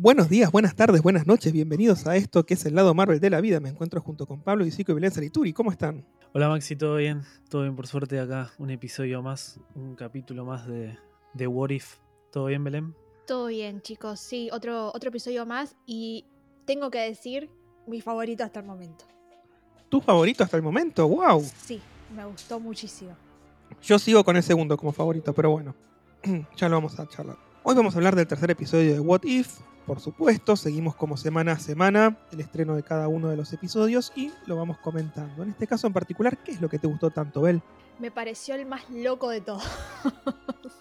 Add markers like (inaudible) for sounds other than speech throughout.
Buenos días, buenas tardes, buenas noches, bienvenidos a esto que es el lado Marvel de la vida. Me encuentro junto con Pablo Isico y Belén Sarituri. ¿Cómo están? Hola Maxi, ¿todo bien? Todo bien por suerte acá, un episodio más, un capítulo más de, de What If. ¿Todo bien Belén? Todo bien, chicos. Sí, otro, otro episodio más y tengo que decir mi favorito hasta el momento. ¿Tu favorito hasta el momento? ¡Wow! Sí, me gustó muchísimo. Yo sigo con el segundo como favorito, pero bueno, (clears throat) ya lo vamos a charlar. Hoy vamos a hablar del tercer episodio de What If, por supuesto, seguimos como semana a semana el estreno de cada uno de los episodios y lo vamos comentando. En este caso en particular, ¿qué es lo que te gustó tanto, Bel? Me pareció el más loco de todos. (laughs)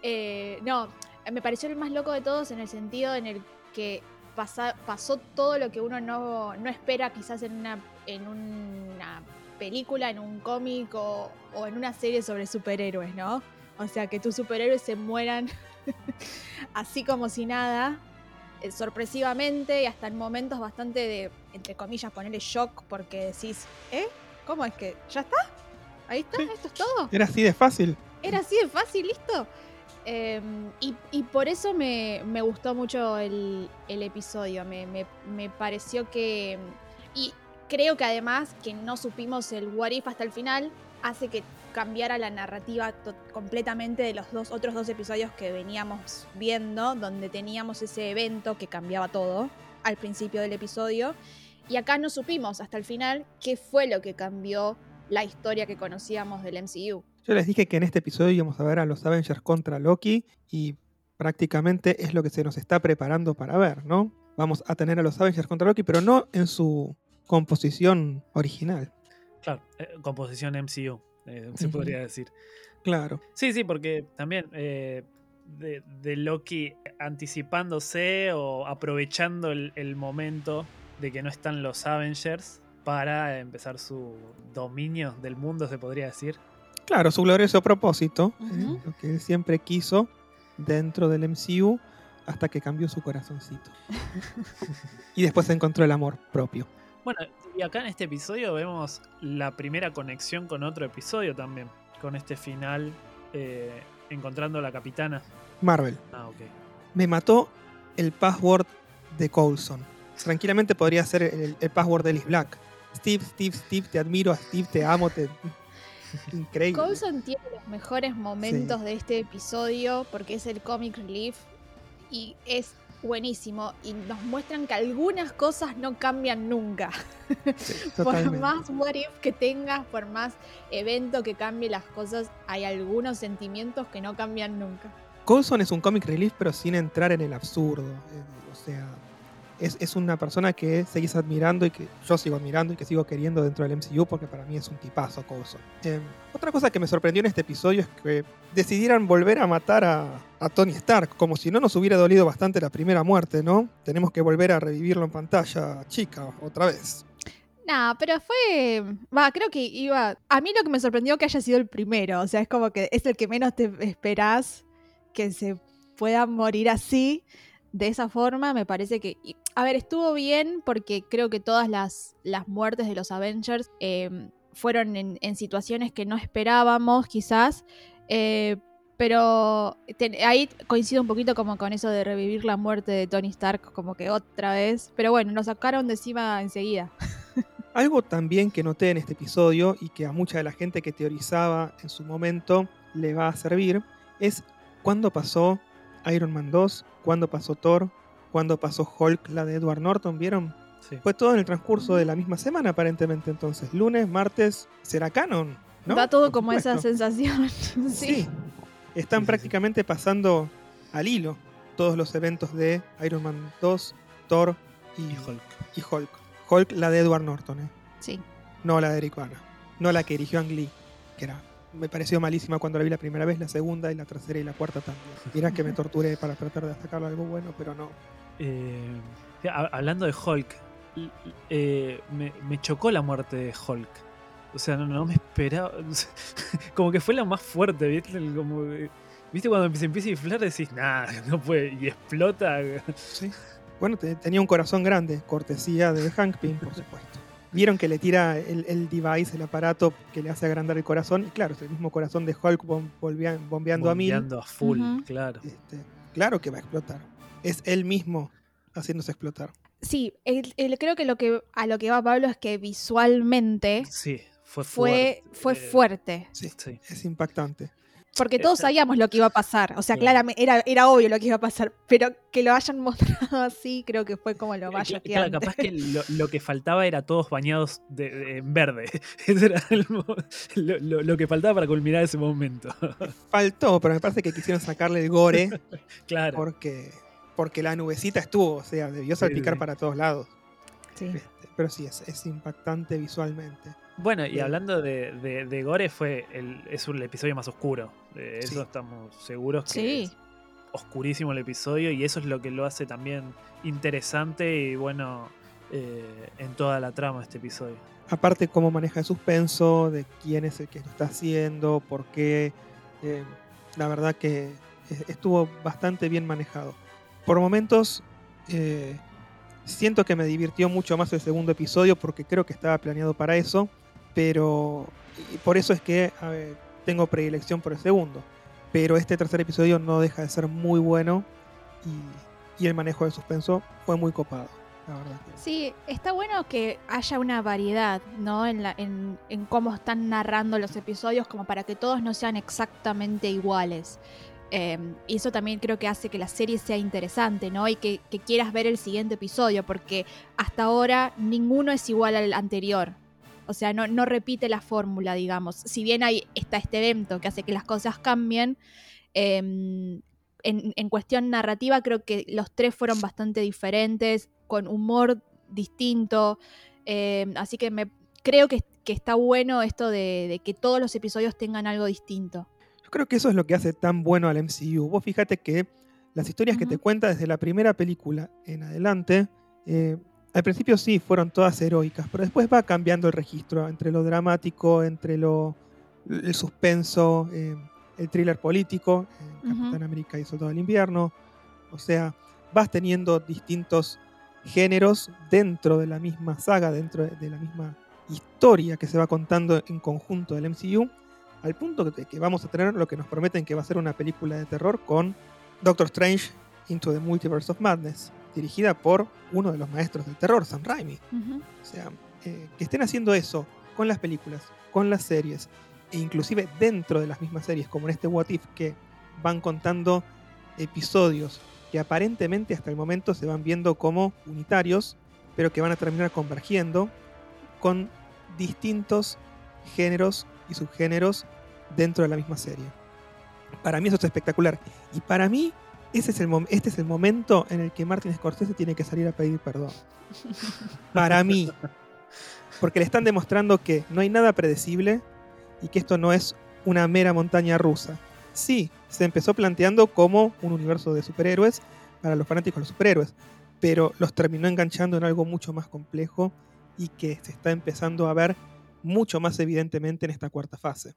Eh, no, me pareció el más loco de todos en el sentido en el que pasó todo lo que uno no, espera quizás en una, película, en un cómic o en una serie sobre superhéroes, ¿no? O sea, que tus superhéroes se mueran (laughs) así como si nada, eh, sorpresivamente y hasta en momentos bastante de, entre comillas, ponerle shock porque decís, ¿eh? ¿Cómo es que? ¿Ya está? ¿Ahí está? ¿Esto es todo? Era así de fácil. Era así de fácil, listo. Em, y, por eso me, gustó mucho el, episodio. Me, me, pareció que. Y creo que además que no supimos el what if hasta el final hace que cambiara la narrativa completamente de los dos otros dos episodios que veníamos viendo, donde teníamos ese evento que cambiaba todo al principio del episodio. Y acá no supimos hasta el final qué fue lo que cambió la historia que conocíamos del MCU. Yo les dije que en este episodio íbamos a ver a los Avengers contra Loki y prácticamente es lo que se nos está preparando para ver, ¿no? Vamos a tener a los Avengers contra Loki, pero no en su composición original. Claro, eh, composición MCU. Eh, se podría decir. Claro. Sí, sí, porque también eh, de, Loki anticipándose o aprovechando el, momento de que no están los Avengers para empezar su dominio del mundo, se podría decir. Claro, su glorioso propósito, eh, lo que él siempre quiso dentro del MCU hasta que cambió su corazoncito. (laughs) y después encontró el amor propio. Bueno, y acá en este episodio vemos la primera conexión con otro episodio también, con este final eh, encontrando a la capitana. Marvel. Ah, ok. Me mató el password de Coulson. Tranquilamente podría ser el, password de Alice Black. Steve, Steve, Steve, te admiro, Steve, te amo, te... (laughs) Increíble. Coulson tiene los mejores momentos de este episodio porque es el comic relief y es buenísimo y nos muestran que algunas cosas no cambian nunca. (laughs) por más what if que tengas, por más evento que cambie las cosas, hay algunos sentimientos que no cambian nunca. Coulson es un comic relief pero sin entrar en el absurdo. Eh, o sea, es, una persona que seguís admirando y que yo sigo admirando y que sigo queriendo dentro del MCU porque para mí es un tipazo Coulson. Em, otra cosa que me sorprendió en este episodio es que decidieran volver a matar a, Tony Stark, como si no nos hubiera dolido bastante la primera muerte, ¿no? Tenemos que volver a revivirlo en pantalla chica otra vez. No, pero fue. Va, creo que iba. A mí lo que me sorprendió que haya sido el primero. O sea, es como que es el que menos te esperás que se pueda morir así de esa forma, me parece que... A ver, estuvo bien porque creo que todas las, las muertes de los Avengers em, fueron en, situaciones que no esperábamos, quizás. Eh, pero ahí coincido un poquito como con eso de revivir la muerte de Tony Stark como que otra vez. Pero bueno, nos sacaron de encima enseguida. (laughs) Algo también que noté en este episodio y que a mucha de la gente que teorizaba en su momento le va a servir es cuando pasó Iron Man 2, cuando pasó Thor, cuando pasó Hulk, la de Edward Norton, ¿vieron? Fue todo en el transcurso de la misma semana, aparentemente. Entonces, lunes, martes, será canon. ¿no? Da todo como esa sensación. (laughs) sí. Están prácticamente pasando al hilo todos los eventos de Iron Man 2, Thor y, Hulk. Y Hulk. Hulk, la de Edward Norton, ¿eh? Sí. No la de Eric Bana. No la que dirigió Ang Lee, que era me pareció malísima cuando la vi la primera vez, la segunda y la tercera y la cuarta también. Mira que me torturé para tratar de destacarlo algo bueno, pero no. Eh, hablando de Hulk, eh, me, chocó la muerte de Hulk. O sea, no, me esperaba. (laughs) como que fue la más fuerte, ¿viste? Como, ¿Viste cuando se empieza a inflar? Decís, nada, no puede. Y explota. Sí. Bueno, tenía un corazón grande, cortesía de Hank Pym, por supuesto. Vieron que le tira el, device, el aparato que le hace agrandar el corazón. Y claro, es el mismo corazón de Hulk bombeando, a mí. Bombeando a full, claro. Este, claro que va a explotar. es él mismo haciéndose explotar. Sí, el- el- creo que, lo que a lo que va Pablo es que visualmente Sí, fue fue, fuerte. fue Eh, fuerte. Sí, Sí. es impactante. Porque todos sabíamos lo que iba a pasar. O sea, claramente era, era obvio lo que iba a pasar. Pero que lo hayan (laughs) mostrado así, creo que fue como lo más Cla- Claro, capaz que lo, lo que faltaba era todos bañados de- de- en verde. (laughs) Ese era el lo, lo- lo que faltaba para culminar ese momento. (laughs) Faltó, pero me parece que quisieron sacarle el gore claro. porque, porque la nubecita estuvo, o sea, debió Sí, salpicar sí. para todos lados. Sí. Este, pero sí, es, es impactante visualmente. Bueno, y hablando de, de- de Gore, fue el, es un- el episodio más oscuro. De eso Sí. estamos seguros que Sí. es oscurísimo el episodio y eso es lo que lo hace también interesante y bueno eh, en toda la trama de este episodio. Aparte, cómo maneja el suspenso, de quién es el que lo está haciendo, por qué. eh, la verdad que estuvo bastante bien manejado. Por momentos, eh, siento que me divirtió mucho más el segundo episodio porque creo que estaba planeado para eso, pero por eso es que tengo predilección por el segundo. Pero este tercer episodio no deja de ser muy bueno y, el manejo del suspenso fue muy copado. Sí, está bueno que haya una variedad, ¿no? En, cómo están narrando los episodios, como para que todos no sean exactamente iguales. Eh, y eso también creo que hace que la serie sea interesante, ¿no? Y que, que quieras ver el siguiente episodio, porque hasta ahora ninguno es igual al anterior. O sea, no, no repite la fórmula, digamos. Si bien hay, está este evento que hace que las cosas cambien, eh, en, en cuestión narrativa creo que los tres fueron bastante diferentes, con humor distinto. eh, así que me creo que, que está bueno esto de, de que todos los episodios tengan algo distinto. Yo creo que eso es lo que hace tan bueno al MCU. Vos fíjate que las historias que te cuenta desde la primera película en adelante, eh, al principio sí fueron todas heroicas, pero después va cambiando el registro entre lo dramático, entre lo el suspenso, eh, el thriller político, eh, Ujú. Capitán América y Soldado del Invierno. O sea, vas teniendo distintos géneros dentro de la misma saga, dentro de- de la misma historia que se va contando en conjunto del MCU, al punto que, que vamos a tener lo que nos prometen que va a ser una película de terror con Doctor Strange Into the Multiverse of Madness, dirigida por uno de los maestros del terror, Sam Raimi. O sea, eh, que estén haciendo eso con las películas, con las series, e inclusive dentro de las mismas series, como en este What If, que van contando episodios que aparentemente hasta el momento se van viendo como unitarios, pero que van a terminar convergiendo con distintos géneros y subgéneros dentro de la misma serie. Para mí eso es espectacular. Y para mí este es el momento en el que Martin Scorsese tiene que salir a pedir perdón. Para mí. Porque le están demostrando que no hay nada predecible y que esto no es una mera montaña rusa. Sí, se empezó planteando como un universo de superhéroes para los fanáticos de los superhéroes, pero los terminó enganchando en algo mucho más complejo y que se está empezando a ver mucho más evidentemente en esta cuarta fase.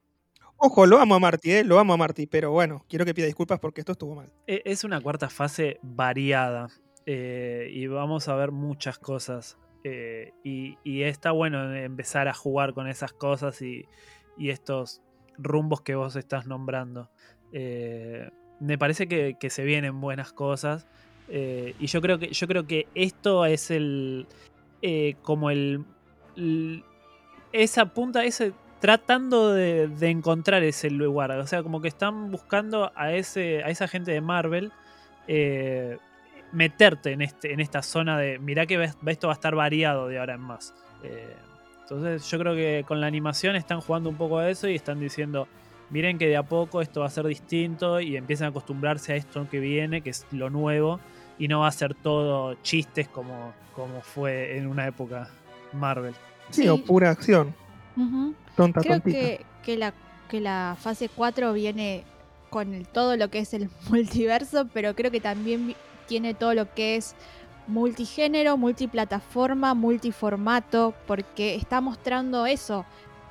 Ojo, lo amo a Marty, ¿eh? lo amo a Marty, pero bueno, quiero que pida disculpas porque esto estuvo mal. E- Es una cuarta fase variada eh, y vamos a ver muchas cosas. eh, y, y está bueno empezar a jugar con esas cosas y, estos rumbos que vos estás nombrando. Me parece que, se vienen buenas cosas. y yo creo que yo creo que esto es el como el- esa punta ese tratando de, de encontrar ese lugar o sea como que están buscando a ese a esa gente de Marvel eh, meterte en este en esta zona de mirá que ves- esto va a estar variado de ahora en más Eh, entonces yo creo que con la animación están jugando un poco a eso y están diciendo miren que de a poco esto va a ser distinto y empiezan a acostumbrarse a esto que viene que es lo nuevo y no va a ser todo chistes como, como fue en una época Marvel. Sí, Sí. o pura acción, Tonta, Creo tontita. que, que la, que la fase 4 viene con el- todo lo que es el (laughs) multiverso, pero creo que también tiene todo lo que es multigénero, multiplataforma, multiformato, porque está mostrando eso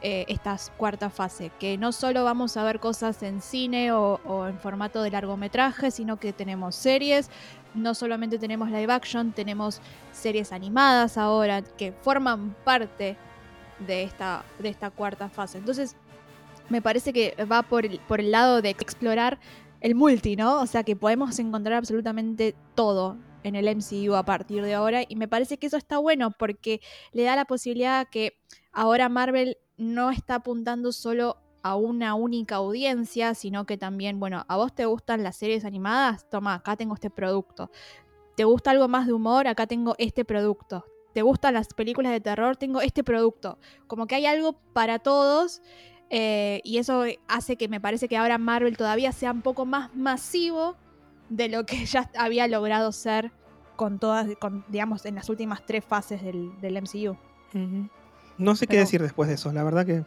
eh, esta cuarta fase, que no solo vamos a ver cosas en cine o, o en formato de largometraje, sino que tenemos series, no solamente tenemos live action, tenemos series animadas ahora que forman parte de esta, de esta cuarta fase. Entonces, me parece que va por el, por el lado de explorar el multi, ¿no? O sea que podemos encontrar absolutamente todo en el MCU a partir de ahora y me parece que eso está bueno porque le da la posibilidad que ahora Marvel no está apuntando solo a una única audiencia, sino que también, bueno, a vos te gustan las series animadas, toma, acá tengo este producto. ¿Te gusta algo más de humor? Acá tengo este producto. ¿Te gustan las películas de terror? Tengo este producto. Como que hay algo para todos eh, y eso hace que me parece que ahora Marvel todavía sea un poco más masivo de lo que (laughs) ya había logrado ser con todas, con, digamos, en las últimas tres fases del, MCU. No sé qué decir después de eso, la verdad que...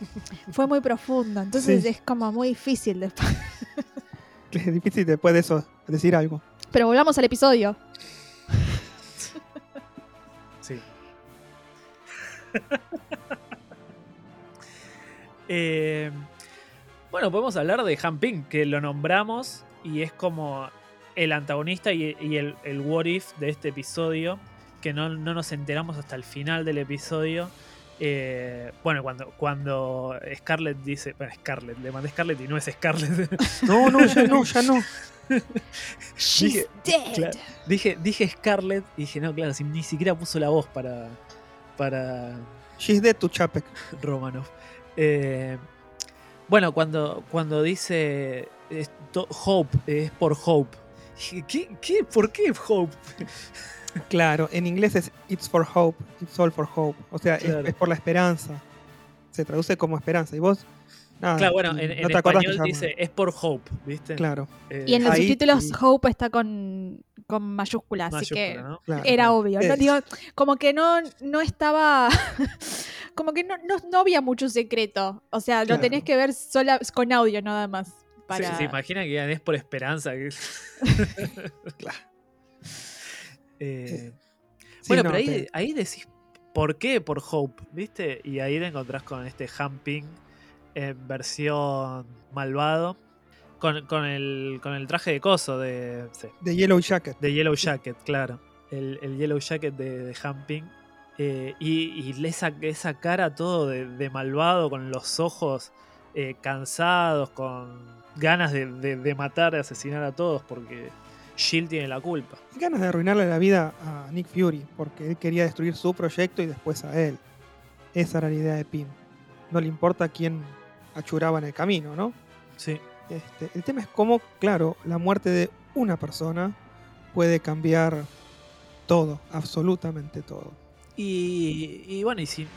(laughs) Fue muy profundo, entonces es como muy difícil después. (laughs) es difícil después de eso decir algo. Pero volvamos al episodio. (laughs) Eh, bueno, podemos hablar de Han Ping, que lo nombramos y es como el antagonista y, el, el, what if de este episodio, que no, nos enteramos hasta el final del episodio. Eh, bueno, cuando, cuando Scarlett dice. Bueno, Scarlett, le mandé Scarlett y no es Scarlett. (laughs) No, no, ya no, ya no. She's dead. dije, dije Scarlett y dije, no, claro, ni siquiera puso la voz para. Para. She's dead to Chapek. Romanov. Eh, bueno, cuando, cuando dice Hope, es por Hope. ¿Qué, ¿Qué? ¿Por qué Hope? (laughs) Claro, en inglés es It's for Hope, It's all for Hope. O sea, es, por la esperanza. Se traduce como esperanza. Y vos, nada. Claro, bueno, en, español dice es por Hope, ¿viste? Claro. Eh, y en los subtítulos Hope está con, con mayúsculas, así que era obvio. como que no, no estaba. (laughs) como que no, no, había mucho secreto. O sea, lo tenés que ver sola, con audio nada más. Para... se imagina que es por esperanza. (laughs) claro. Eh, bueno, pero ahí, decís, ¿por qué por Hope? ¿Viste? Y ahí te encontrás con este Humping en versión malvado. Con, el, con el traje de coso de. De Yellow Jacket. De Yellow Jacket, claro. El, Yellow Jacket de, de Humping. Eh, y, y esa, esa cara todo de, malvado, con los ojos eh, cansados, con ganas de, de, matar, de asesinar a todos, porque Shield tiene la culpa. Y ganas de arruinarle la vida a Nick Fury, porque él quería destruir su proyecto y después a él. Esa era la idea de Pym. No le importa quién achuraba en el camino, ¿no? Sí. Este, el tema es cómo, claro, la muerte de una persona puede cambiar todo, absolutamente todo. Y, bueno, y si,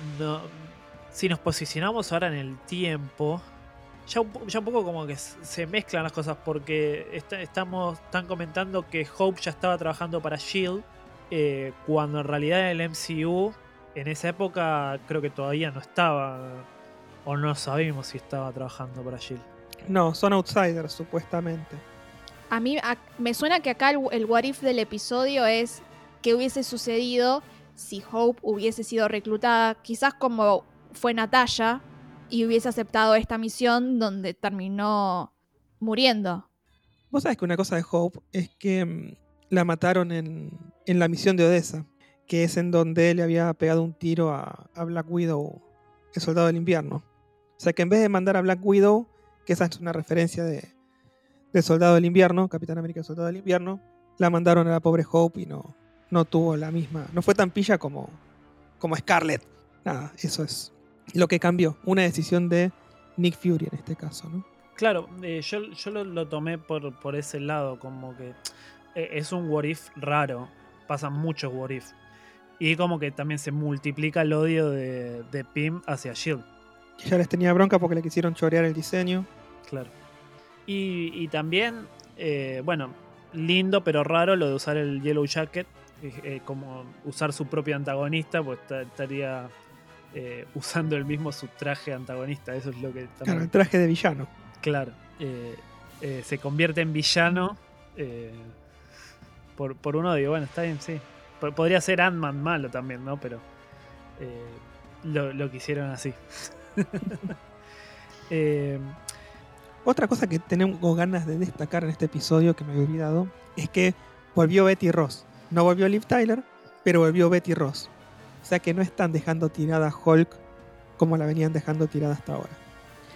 nos posicionamos ahora en el tiempo, ya un, poco como que se mezclan las cosas porque estamos están comentando que Hope ya estaba trabajando para Shield eh, cuando en realidad el MCU en esa época creo que todavía no estaba o no sabemos si estaba trabajando para Shield. No, son outsiders supuestamente. A mí me suena que acá el, el what if del episodio es que hubiese sucedido si Hope hubiese sido reclutada, quizás como fue Natalia, y hubiese aceptado esta misión donde terminó muriendo. Vos sabés que una cosa de Hope es que mm, la mataron en, la misión de Odessa, que es en donde le había pegado un tiro a, Black Widow, el soldado del invierno. O sea que en vez de mandar a Black Widow, que esa es una referencia de, de Soldado del Invierno, Capitán América Soldado del Invierno, la mandaron a la pobre Hope y no, no tuvo la misma, no fue tan pilla como, como Scarlett. Nada, eso es lo que cambió, una decisión de Nick Fury en este caso, ¿no? Claro, eh, yo, yo lo, tomé por, por ese lado, como que eh, es un what if raro, pasan muchos what if. Y como que también se multiplica el odio de, de Pym hacia Shield. Ya les tenía bronca porque le quisieron chorear el diseño. Claro. Y, también, eh, bueno, lindo pero raro lo de usar el Yellow Jacket, como usar su propio antagonista, pues estaría eh, usando el mismo su traje antagonista. Eso es lo que. Claro, el traje de villano. Claro. Eh, eh, se convierte en villano por, por uno digo, bueno, está bien, sí. Podría ser Ant-Man malo también, ¿no? Pero lo, lo quisieron así. (laughs) Otra cosa que tenemos ganas de destacar en este episodio que me había olvidado es que volvió Betty Ross. No volvió Liv Tyler, pero volvió Betty Ross. O sea que no están dejando tirada Hulk como la venían dejando tirada hasta ahora.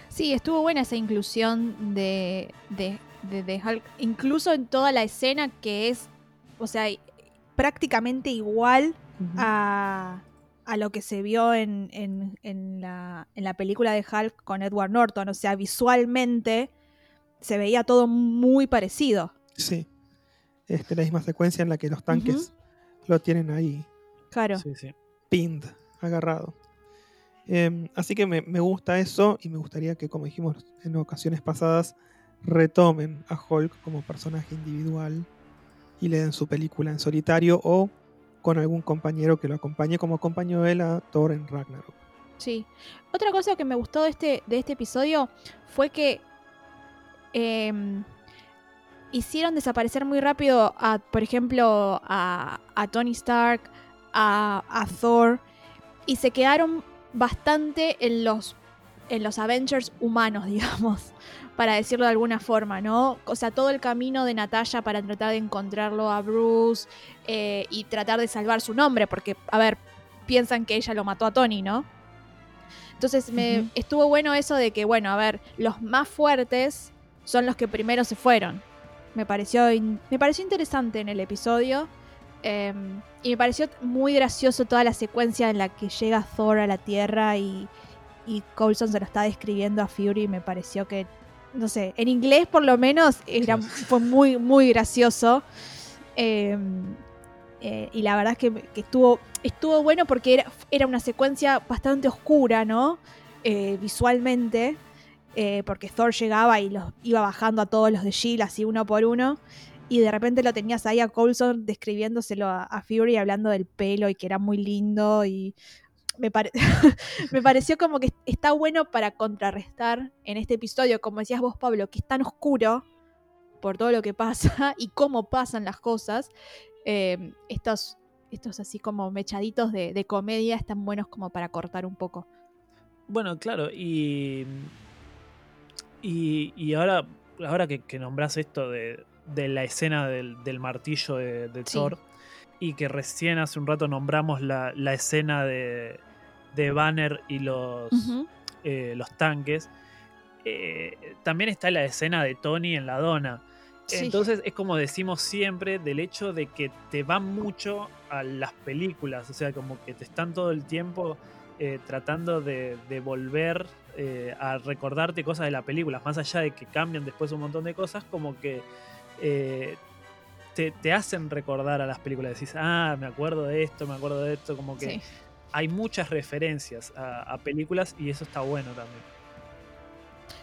Sí, estuvo buena esa inclusión de, de, de Hulk, incluso en toda la escena que es, o sea, prácticamente igual a, a lo que se vio en, en- en la, en la película de Hulk con Edward Norton. O sea, visualmente se veía todo muy parecido. Sí. Este, la misma secuencia en la que los tanques lo tienen ahí Claro. Sí, sí. pinned, agarrado. Em, así que me, me gusta eso y me gustaría que, como dijimos en ocasiones pasadas, retomen a Hulk como personaje individual y le den su película en solitario o con algún compañero que lo acompañe, como acompañó él a Thor en Ragnarok. Sí. Otra cosa que me gustó de este, de este episodio fue que em, hicieron desaparecer muy rápido a, por ejemplo, a, a Tony Stark, a, a Thor, y se quedaron bastante en los, en los Avengers humanos, (laughs) digamos, para decirlo de alguna forma, ¿no? O sea, todo el camino de Natalia para tratar de encontrarlo a Bruce eh, y tratar de salvar su nombre, porque, a ver, piensan que ella lo mató a Tony, ¿no? Entonces me estuvo bueno eso de que, bueno, a ver, los más fuertes son los que primero se fueron. Me pareció, me pareció interesante en el episodio. eh, y me pareció muy gracioso toda la secuencia en la que llega Thor a la Tierra y, y Coulson se lo está describiendo a Fury. Me pareció que, no sé, en inglés por lo menos era, fue muy, muy gracioso. Eh, eh, y la verdad es que, que estuvo, estuvo bueno porque era, era una secuencia bastante oscura, ¿no? Eh, visualmente. eh, porque Thor llegaba y los iba bajando a todos los de Shield así uno por uno. Y de repente lo tenías ahí a Coulson describiéndoselo a, a Fury hablando del pelo y que era muy lindo. Y me, pare- (laughs) me pareció como que está bueno para contrarrestar en este episodio, como decías vos, Pablo, que es tan oscuro por todo lo que pasa (laughs) y cómo pasan las cosas. eh, estos, estos así como mechaditos de, de comedia están buenos como para cortar un poco. Bueno, claro, y. Y, y ahora, ahora que, que nombras esto de, de la escena del, del martillo de, de Sí. Thor, y que recién hace un rato nombramos la, la escena de, de Banner y los, eh, los tanques, eh, también está la escena de Tony en la dona. Sí. Entonces es como decimos siempre del hecho de que te van mucho a las películas, o sea, como que te están todo el tiempo eh, tratando de, de volver eh, a recordarte cosas de la película, más allá de que cambian después un montón de cosas, como que eh, te, te hacen recordar a las películas, decís, ah, me acuerdo de esto, me acuerdo de esto, como que Sí. hay muchas referencias a, a películas y eso está bueno también.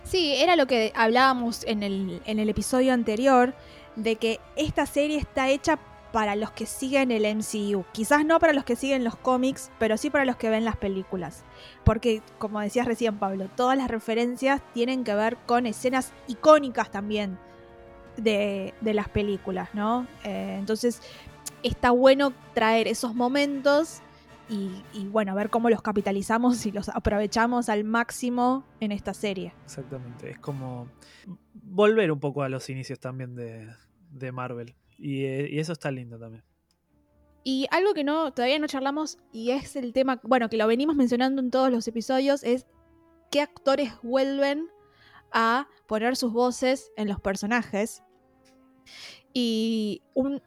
Sí, era lo que hablábamos en el, en el episodio anterior, de que esta serie está hecha para los que siguen el MCU. Quizás no para los que siguen los cómics, pero sí para los que ven las películas. Porque, como decías recién, Pablo, todas las referencias tienen que ver con escenas icónicas también de, de las películas, ¿no? Eh, entonces, está bueno traer esos momentos y, y, bueno, ver cómo los capitalizamos y los aprovechamos al máximo en esta serie. Exactamente, es como volver un poco a los inicios también de, de Marvel. Y, eh, y eso está lindo también. Y algo que no todavía no charlamos y es el tema, bueno, que lo venimos mencionando en todos los episodios, es qué actores vuelven a poner sus voces en los personajes. Y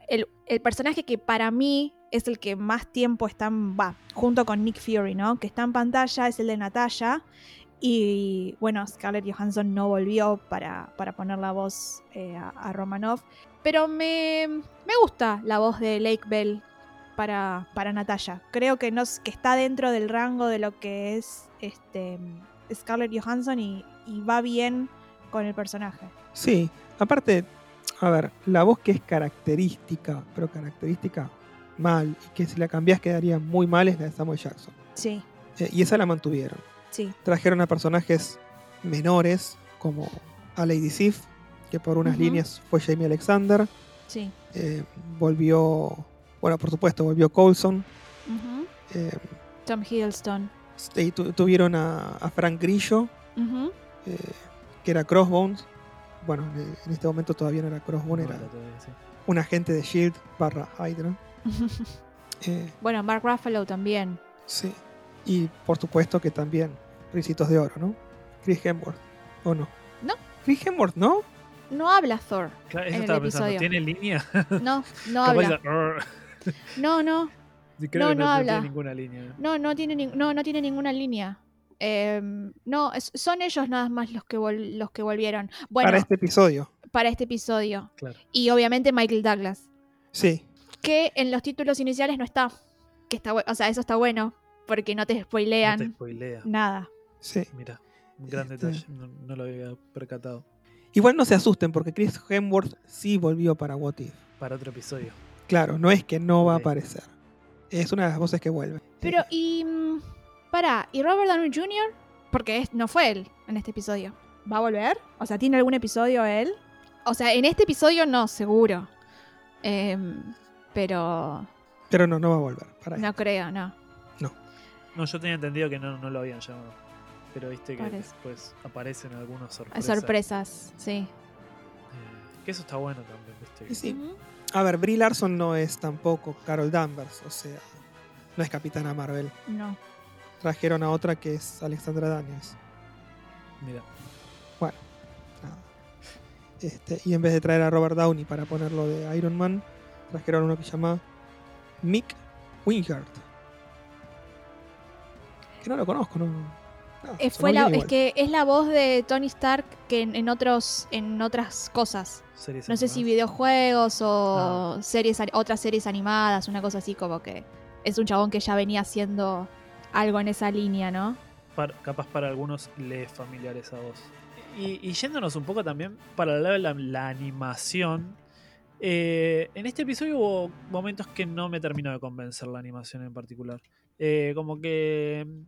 el, el personaje que para mí es el que más tiempo está, va, junto con Nick Fury, ¿no? Que está en pantalla, es el de Natalia. Y bueno, Scarlett Johansson no volvió para, para poner la voz eh, a, a Romanoff. Pero me, me gusta la voz de Lake Bell para, para Natalia. Creo que, que está dentro del rango de lo que es este, Scarlett Johansson y va bien con el personaje. Sí, aparte, a ver, la voz que es característica, pero característica mal, y que si la cambias quedaría muy mal, es la de Samuel Jackson. Sí, Eh, y esa la mantuvieron. sí. Trajeron a personajes menores, como a Lady Sif, que por unas líneas fue Jamie Alexander. Sí. Eh, volvió, bueno, por supuesto, volvió Coulson. Eh, Tom Hiddleston. y tu- tuvieron a, a Frank Grillo, que era Crossbones. Bueno, en- en este momento todavía no era Crossbones, No, era era todavía, sí. un agente de Shield barra Hydra. (laughs) Eh, bueno, Mark Ruffalo también. sí. Y por supuesto que también Ricitos de Oro, ¿no? Chris Hemsworth, ¿o no? No. Chris Hemsworth, ¿no? no habla Thor. Claro, En eso el estaba pensando. episodio. ¿Tiene línea? No, no (laughs) habla. (laughs) No, no, Creo No, que no no, habla. tiene ninguna línea. no, no tiene, ni- no, no tiene ninguna línea. Eh, no, es- son ellos nada más los que, vol- los que volvieron. Bueno, Para este episodio. episodio. Claro. Y obviamente Michael Douglas. Sí. Que en los títulos iniciales no está. Que está o sea, eso está bueno. Porque no te No spoilean te spoilea. nada. Sí. Mira, un gran Este- detalle. No, no lo había percatado. Igual no se asusten porque Chris Hemsworth sí volvió para What If. Para otro episodio. Claro, no es que no va a aparecer. Es una de las voces que vuelve. Pero, Eh, y. Pará, ¿y Robert Downey Jr.? Porque es- no fue él en este episodio. ¿Va a volver? O sea, ¿tiene algún episodio él? O sea, en este episodio no, seguro. Em, pero pero no, no va a volver. Para no creo, no. No, yo tenía entendido que no, no lo habían llamado. Pero viste que Parece. después aparecen algunos Hay sorpresas. sorpresas, sí. Eh, que eso está bueno también, viste. Sí. A ver, Brie Larson no es tampoco Carol Danvers, o sea, no es Capitana Marvel. No. Trajeron a otra que es Alexandra Daniels. Mira. Nada. Este, y en vez de traer a Robert Downey para ponerlo de Iron Man, trajeron uno que se llama Mick Wingert. Que no lo conozco, no. Eh, fue la, es que es la voz de Tony Stark que en, en otros en otras cosas. Series No sé si videojuegos o Ah. series otras series animadas, una cosa así como que es un chabón que ya venía haciendo algo en esa línea, ¿no? Capaz para algunos le es familiar esa voz. Y, y yéndonos un poco también para el lado de la, animación. eh, en este episodio hubo momentos que no me terminó de convencer la animación en particular. Eh, como que mm,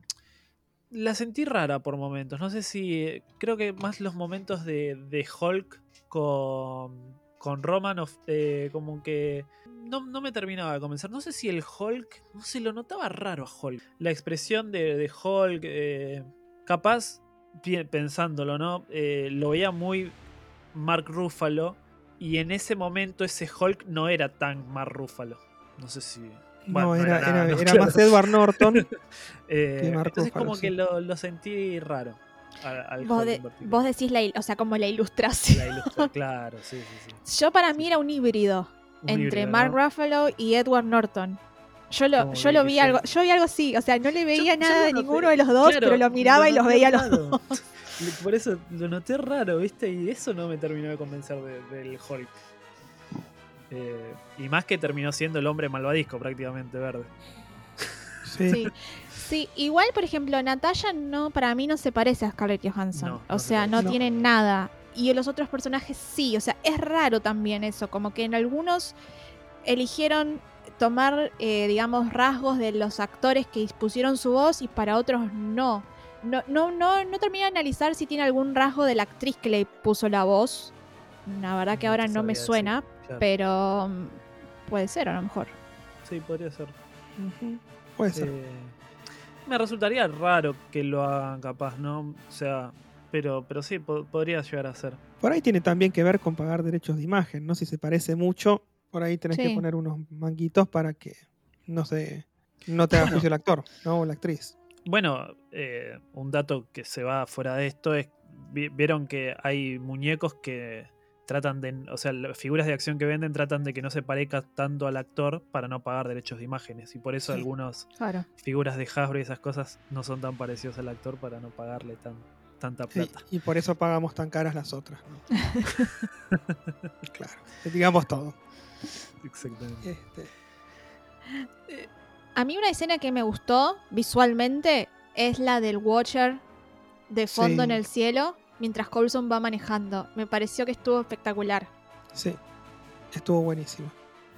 la sentí rara por momentos. No sé si. Creo que más los momentos de, de Hulk con, con Romanoff, eh, como que no, no me terminaba de convencer. No sé si el Hulk, no se lo notaba raro a Hulk. La expresión de, de Hulk, eh, capaz, pensándolo, ¿no? Eh, lo veía muy Mark Ruffalo. Y en ese momento ese Hulk no era tan Mark Ruffalo. No sé si. bueno, no, era, era nada, era- no, era claro. más Edward Norton. (laughs) Eh, que Mark entonces Ruffalo, como sí. que lo, lo sentí raro. al- al Vos, de- decís la, o sea, como la ilustración. La ilustra- claro, sí, sí, sí. Yo para mí era un híbrido entre híbrido, Mark ¿no? Ruffalo y Edward Norton. Yo lo, yo lo vi algo, yo vi algo así, o sea, no le veía yo nada de noté, ninguno de los dos, claro, pero lo miraba y los veía a los raro. dos. Por eso lo noté raro, ¿viste? Y eso no me terminó de convencer de- del Hulk. Eh, y más que terminó siendo el hombre malvadisco, prácticamente verde. Sí. Sí. Sí, igual, por ejemplo, Natalia no, para mí no se parece a Scarlett Johansson. No, o no se sea, no parece. tiene nada. Y los otros personajes sí. O sea, es raro también eso. Como que en algunos eligieron tomar, eh, digamos, rasgos de los actores que pusieron su voz y para otros no. No, no, no, no terminé de analizar si tiene algún rasgo de la actriz que le puso la voz. La verdad que ahora no me decir. suena, Claro. pero mm, puede ser a lo mejor. Sí, podría ser. Puede ser. Eh, me resultaría raro que lo hagan capaz, ¿no? O sea, pero, pero sí, po- podría llegar a ser. Por ahí tiene también que ver con pagar derechos de imagen, ¿no? Si se parece mucho, por ahí tenés que poner unos manguitos para que no se no te haga juicio el actor, ¿no? O la actriz. Bueno, eh, un dato que se va fuera de esto es, vi- vieron que hay muñecos que tratan de, o sea, las figuras de acción que venden tratan de que no se parezca tanto al actor para no pagar derechos de imágenes. Y por eso Sí. algunas Claro. figuras de Hasbro y esas cosas no son tan parecidos al actor para no pagarle tan, tanta Sí, plata. y por eso pagamos tan caras las otras, ¿no? (laughs) claro. Digamos todo. Exactamente. Este, A mí una escena que me gustó visualmente es la del Watcher de fondo Sí. en el cielo mientras Coulson va manejando. Me pareció que estuvo espectacular. sí. Estuvo buenísimo.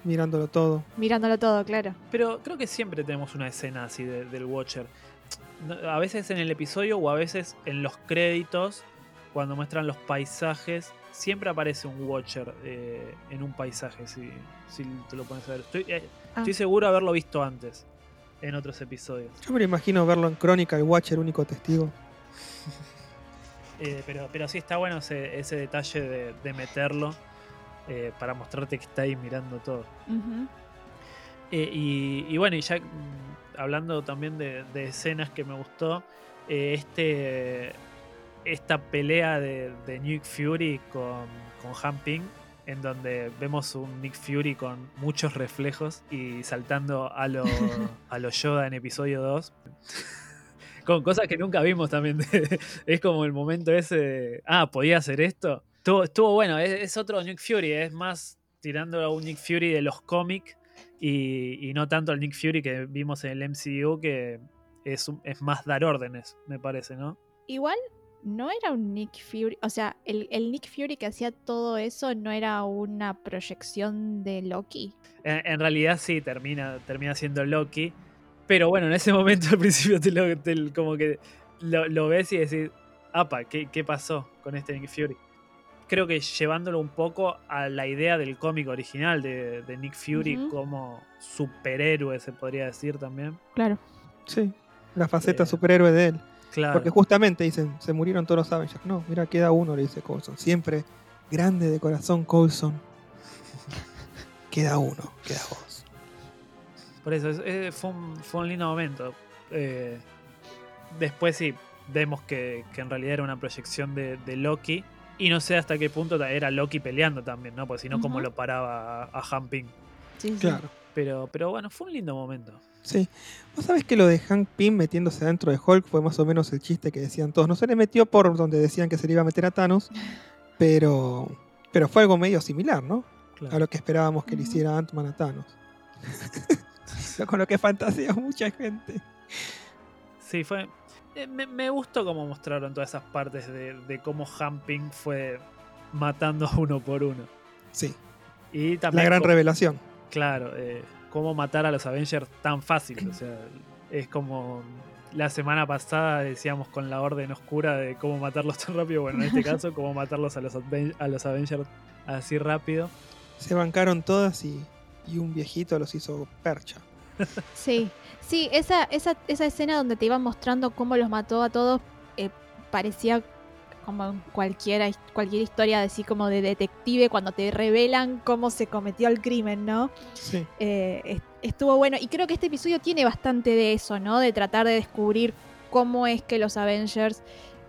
Mirándolo todo. Mirándolo todo, claro. Pero creo que siempre tenemos una escena así de- del Watcher. A veces en el episodio o a veces en los créditos, cuando muestran los paisajes, siempre aparece un Watcher eh, en un paisaje, si, si te lo pones a ver. Estoy, eh, Ah. estoy seguro de haberlo visto antes, en otros episodios. Yo me lo imagino verlo en Crónica, el Watcher, único testigo. (laughs) Eh, pero, pero sí está bueno ese, ese detalle de, de meterlo eh, para mostrarte que está ahí mirando todo. Eh, y, y bueno, y ya hablando también de, de escenas que me gustó, eh, este esta pelea de, de Nick Fury con, con Han Ping, en donde vemos un Nick Fury con muchos reflejos y saltando a lo, (laughs) a lo Yoda en episodio 2. (laughs) con cosas que nunca vimos también. (laughs) es como el momento ese de, ah, podía hacer esto. Estuvo, estuvo bueno, es, es otro Nick Fury, es más tirando a un Nick Fury de los cómics y, y no tanto al Nick Fury que vimos en el MCU, que es, es más dar órdenes, me parece, ¿no? Igual no era un Nick Fury, o sea, el, el Nick Fury que hacía todo eso no era una proyección de Loki. En, en realidad sí, termina, termina siendo Loki. Pero bueno, en ese momento al principio te lo, te- como que lo, lo ves y decís, apa, ¿qué, ¿qué pasó con este Nick Fury? Creo que llevándolo un poco a la idea del cómic original de, de Nick Fury como superhéroe, se podría decir también. Claro. Sí, la faceta Eh, superhéroe de él. Claro. Porque justamente dicen, se murieron todos los Avengers. No, mira, queda uno, le dice Coulson. Siempre grande de corazón, Coulson. (laughs) queda uno, queda vos. Por eso, es- es- fue, un, fue un lindo momento. Eh, después sí, vemos que, que en realidad era una proyección de, de Loki. Y no sé hasta qué punto era Loki peleando también, ¿no? Porque si no, ¿cómo Ujú. lo paraba a, a Han Ping? Sí, sí. Claro. Pero, pero bueno, fue un lindo momento. Sí. Vos sabés que lo de Hank Pym metiéndose adentro de Hulk fue más o menos el chiste que decían todos. No se le metió por donde decían que se le iba a meter a Thanos, pero, pero fue algo medio similar, ¿no? Claro. A lo que esperábamos que le hiciera Ant-Man a Thanos. (laughs) Con lo que fantasea mucha gente. Sí, fue. Eh, Me, me gustó cómo mostraron todas esas partes de, de cómo Han Ping fue matando (laughs) uno por uno. Sí, Y la también. gran cómo- revelación. Claro, eh, cómo matar a los Avengers tan fácil. O sea, es como la semana pasada decíamos con la orden oscura de cómo matarlos tan rápido. Bueno, en este (laughs) caso, cómo matarlos a los, Adven- a los Avengers así rápido. Se bancaron todas y, y un viejito los hizo percha. Sí, sí, esa, esa, esa escena donde te iban mostrando cómo los mató a todos eh, parecía como cualquier, cualquier historia de así como de detective cuando te revelan cómo se cometió el crimen, ¿no? Sí, Eh, est- estuvo bueno y creo que este episodio tiene bastante de eso, ¿no? De tratar de descubrir cómo es que los Avengers,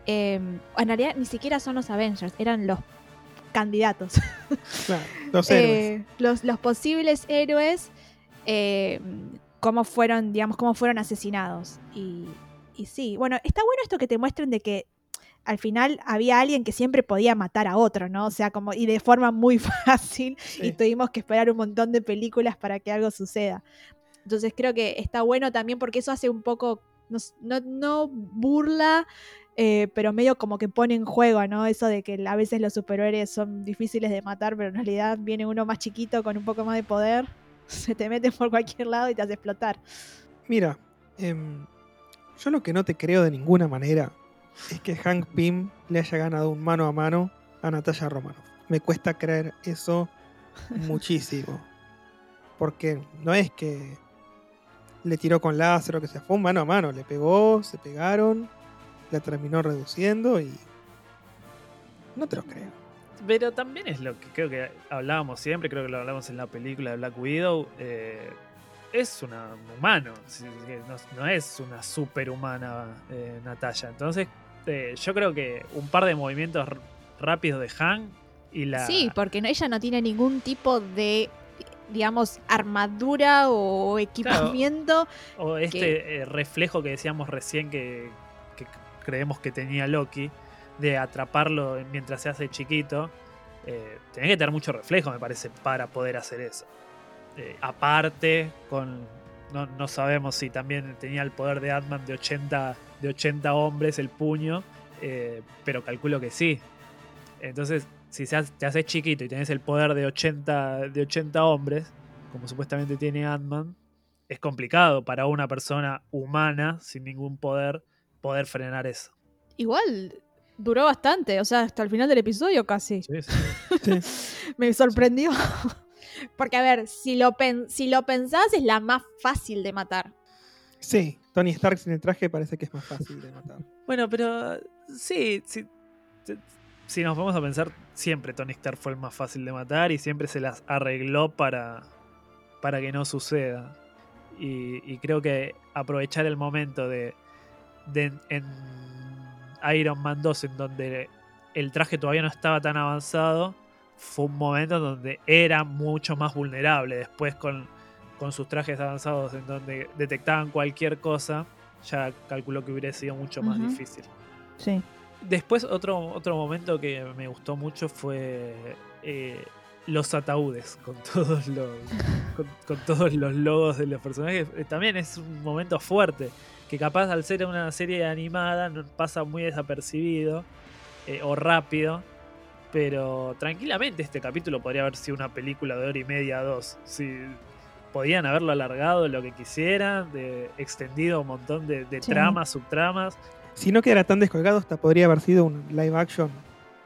eh, en realidad ni siquiera son los Avengers, eran los candidatos. claro. Los (laughs) héroes. Eh, los, los posibles héroes, eh, cómo fueron, digamos, cómo fueron asesinados. Y, y sí, bueno, está bueno esto que te muestren de que al final había alguien que siempre podía matar a otro, ¿no? O sea, como, y de forma muy (laughs) fácil, y tuvimos que esperar un montón de películas para que algo suceda. Entonces creo que está bueno también porque eso hace un poco, no, no burla, eh, pero medio como que pone en juego, ¿no? Eso de que a veces los superhéroes son difíciles de matar, pero en realidad viene uno más chiquito con un poco más de poder, (laughs) se te mete por cualquier lado y te hace explotar. Mira, em, yo lo que no te creo de ninguna manera es que Hank Pym le haya ganado un mano a mano a Natalia Romanoff. Me cuesta creer eso (laughs) muchísimo. Porque no es que le tiró con láser o que sea, fue un mano a mano. Le pegó, se pegaron, la terminó reduciendo y. No te lo creo. Pero también es lo que creo que hablábamos siempre, creo que lo hablamos en la película de Black Widow. eh, es una humano, sí, que no, no es una superhumana eh, Natalia. Entonces, eh, yo creo que un par de movimientos rápidos de Han y la. Sí, porque no- ella no tiene ningún tipo de, digamos, armadura o equipamiento. O este eh, reflejo que decíamos recién que, que creemos que tenía Loki, de atraparlo mientras se hace chiquito. Eh, tenés que tener mucho reflejo, me parece, para poder hacer eso. Eh, aparte, con. No, no sabemos si también tenía el poder de Atman de 80, de 80 hombres el puño, eh, pero calculo que sí. Entonces, si te haces chiquito y tenés el poder de 80, de 80 hombres, como supuestamente tiene Ant-Man, es complicado para una persona humana sin ningún poder poder frenar eso. Igual duró bastante, o sea, hasta el final del episodio casi. Sí, sí. Sí. (laughs) Me sorprendió. (laughs) Porque, a ver, si lo, pen- si lo pensás, es la más fácil de matar. Sí, Tony Stark sin el traje parece que es más fácil de matar. Bueno, pero sí, si nos vamos a pensar, siempre Tony Stark fue el más fácil de matar y siempre se las arregló para, para que no suceda. Y, y creo que aprovechar el momento de, de en- Iron Man 2, en donde el traje todavía no estaba tan avanzado, fue un momento donde era mucho más vulnerable. Después con, con sus trajes avanzados, en donde detectaban cualquier cosa, ya calculó que hubiera sido mucho más difícil. Sí. Después otro, otro momento que me gustó mucho fue eh, los ataúdes con todos los, (laughs) con, con todos los logos de los personajes. También es un momento fuerte, que capaz al ser una serie animada no pasa muy desapercibido eh, o rápido. Pero tranquilamente este capítulo podría haber sido una película de hora y media, dos. Si podían haberlo alargado lo que quisieran, de, extendido un montón de, de Sí. tramas, subtramas. Si no quedara tan descolgado, hasta podría haber sido un live action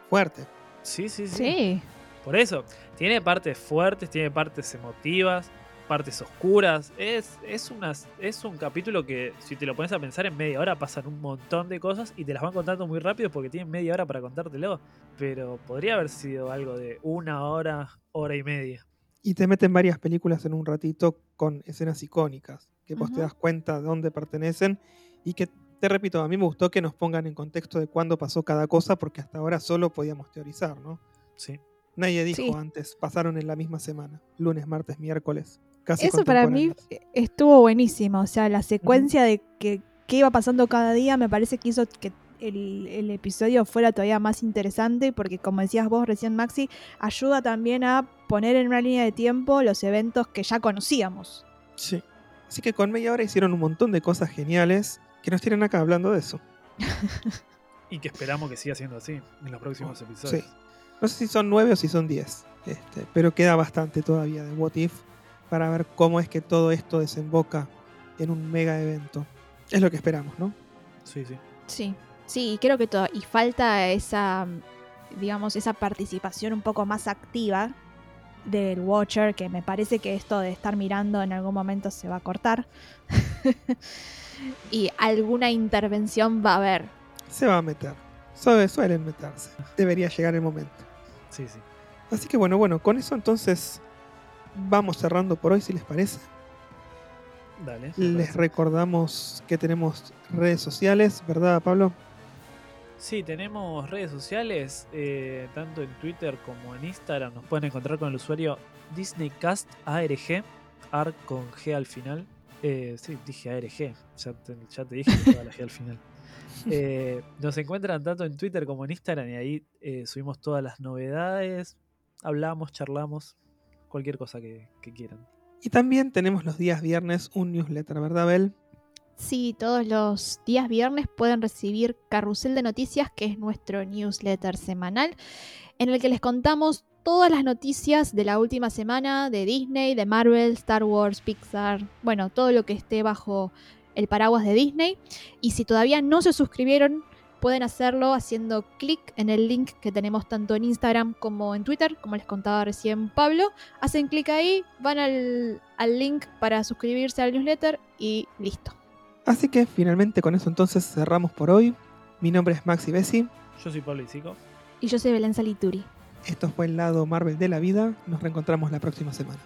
fuerte. Sí, sí, sí. Sí. Por eso, tiene partes fuertes, tiene partes emotivas, partes oscuras. Es, es, una, es un capítulo que, si te lo pones a pensar, en media hora pasan un montón de cosas y te las van contando muy rápido porque tienen media hora para contártelo. Pero podría haber sido algo de una hora, hora y media. Y te meten varias películas en un ratito con escenas icónicas, que vos te das cuenta de dónde pertenecen y que, te repito, a mí me gustó que nos pongan en contexto de cuándo pasó cada cosa, porque hasta ahora solo podíamos teorizar, ¿no? Sí. Nadie dijo Sí. antes, pasaron en la misma semana, lunes, martes, miércoles. Casi Eso para mí estuvo buenísimo. O sea, la secuencia de que, qué iba pasando cada día me parece que hizo que el, el episodio fuera todavía más interesante porque como decías vos recién Maxi, ayuda también a poner en una línea de tiempo los eventos que ya conocíamos. Sí. Así que con media hora hicieron un montón de cosas geniales que nos tienen acá hablando de eso. (laughs) Y que esperamos que siga siendo así en los próximos episodios. Sí. No sé si son nueve o si son diez, este, pero queda bastante todavía de What If para ver cómo es que todo esto desemboca en un mega evento. Es lo que esperamos, ¿no? Sí, sí. Sí, sí, y creo que todo. Y falta esa, digamos, esa participación un poco más activa del Watcher, que me parece que esto de estar mirando en algún momento se va a cortar. (laughs) y alguna intervención va a haber. Se va a meter. Suele- suelen meterse. Debería llegar el momento. Sí, sí. Así que bueno, bueno, con eso entonces vamos cerrando por hoy, si les parece. Dale. Les parece. recordamos que tenemos redes sociales, ¿verdad, Pablo? Sí, tenemos redes sociales, eh, tanto en Twitter como en Instagram. Nos pueden encontrar con el usuario DisneyCastARG, AR con G al final. Eh, sí, dije ARG, ya te, ya te dije que estaba la G al final. (laughs) Eh, nos encuentran tanto en Twitter como en Instagram y ahí eh, subimos todas las novedades, hablamos, charlamos, cualquier cosa que, que quieran. Y también tenemos los días viernes un newsletter, ¿verdad, Bel? Sí, todos los días viernes pueden recibir Carrusel de Noticias, que es nuestro newsletter semanal, en el que les contamos todas las noticias de la última semana de Disney, de Marvel, Star Wars, Pixar, bueno, todo lo que esté bajo el paraguas de Disney. Y si todavía no se suscribieron, pueden hacerlo haciendo clic en el link que tenemos tanto en Instagram como en Twitter, como les contaba recién Pablo. Hacen clic ahí, van al, al link para suscribirse al newsletter y listo. Así que finalmente con eso entonces cerramos por hoy. Mi nombre es Maxi Bessi. Yo soy Pablo Isico. Y yo soy Belén Salituri. Esto fue el lado Marvel de la vida. Nos reencontramos la próxima semana.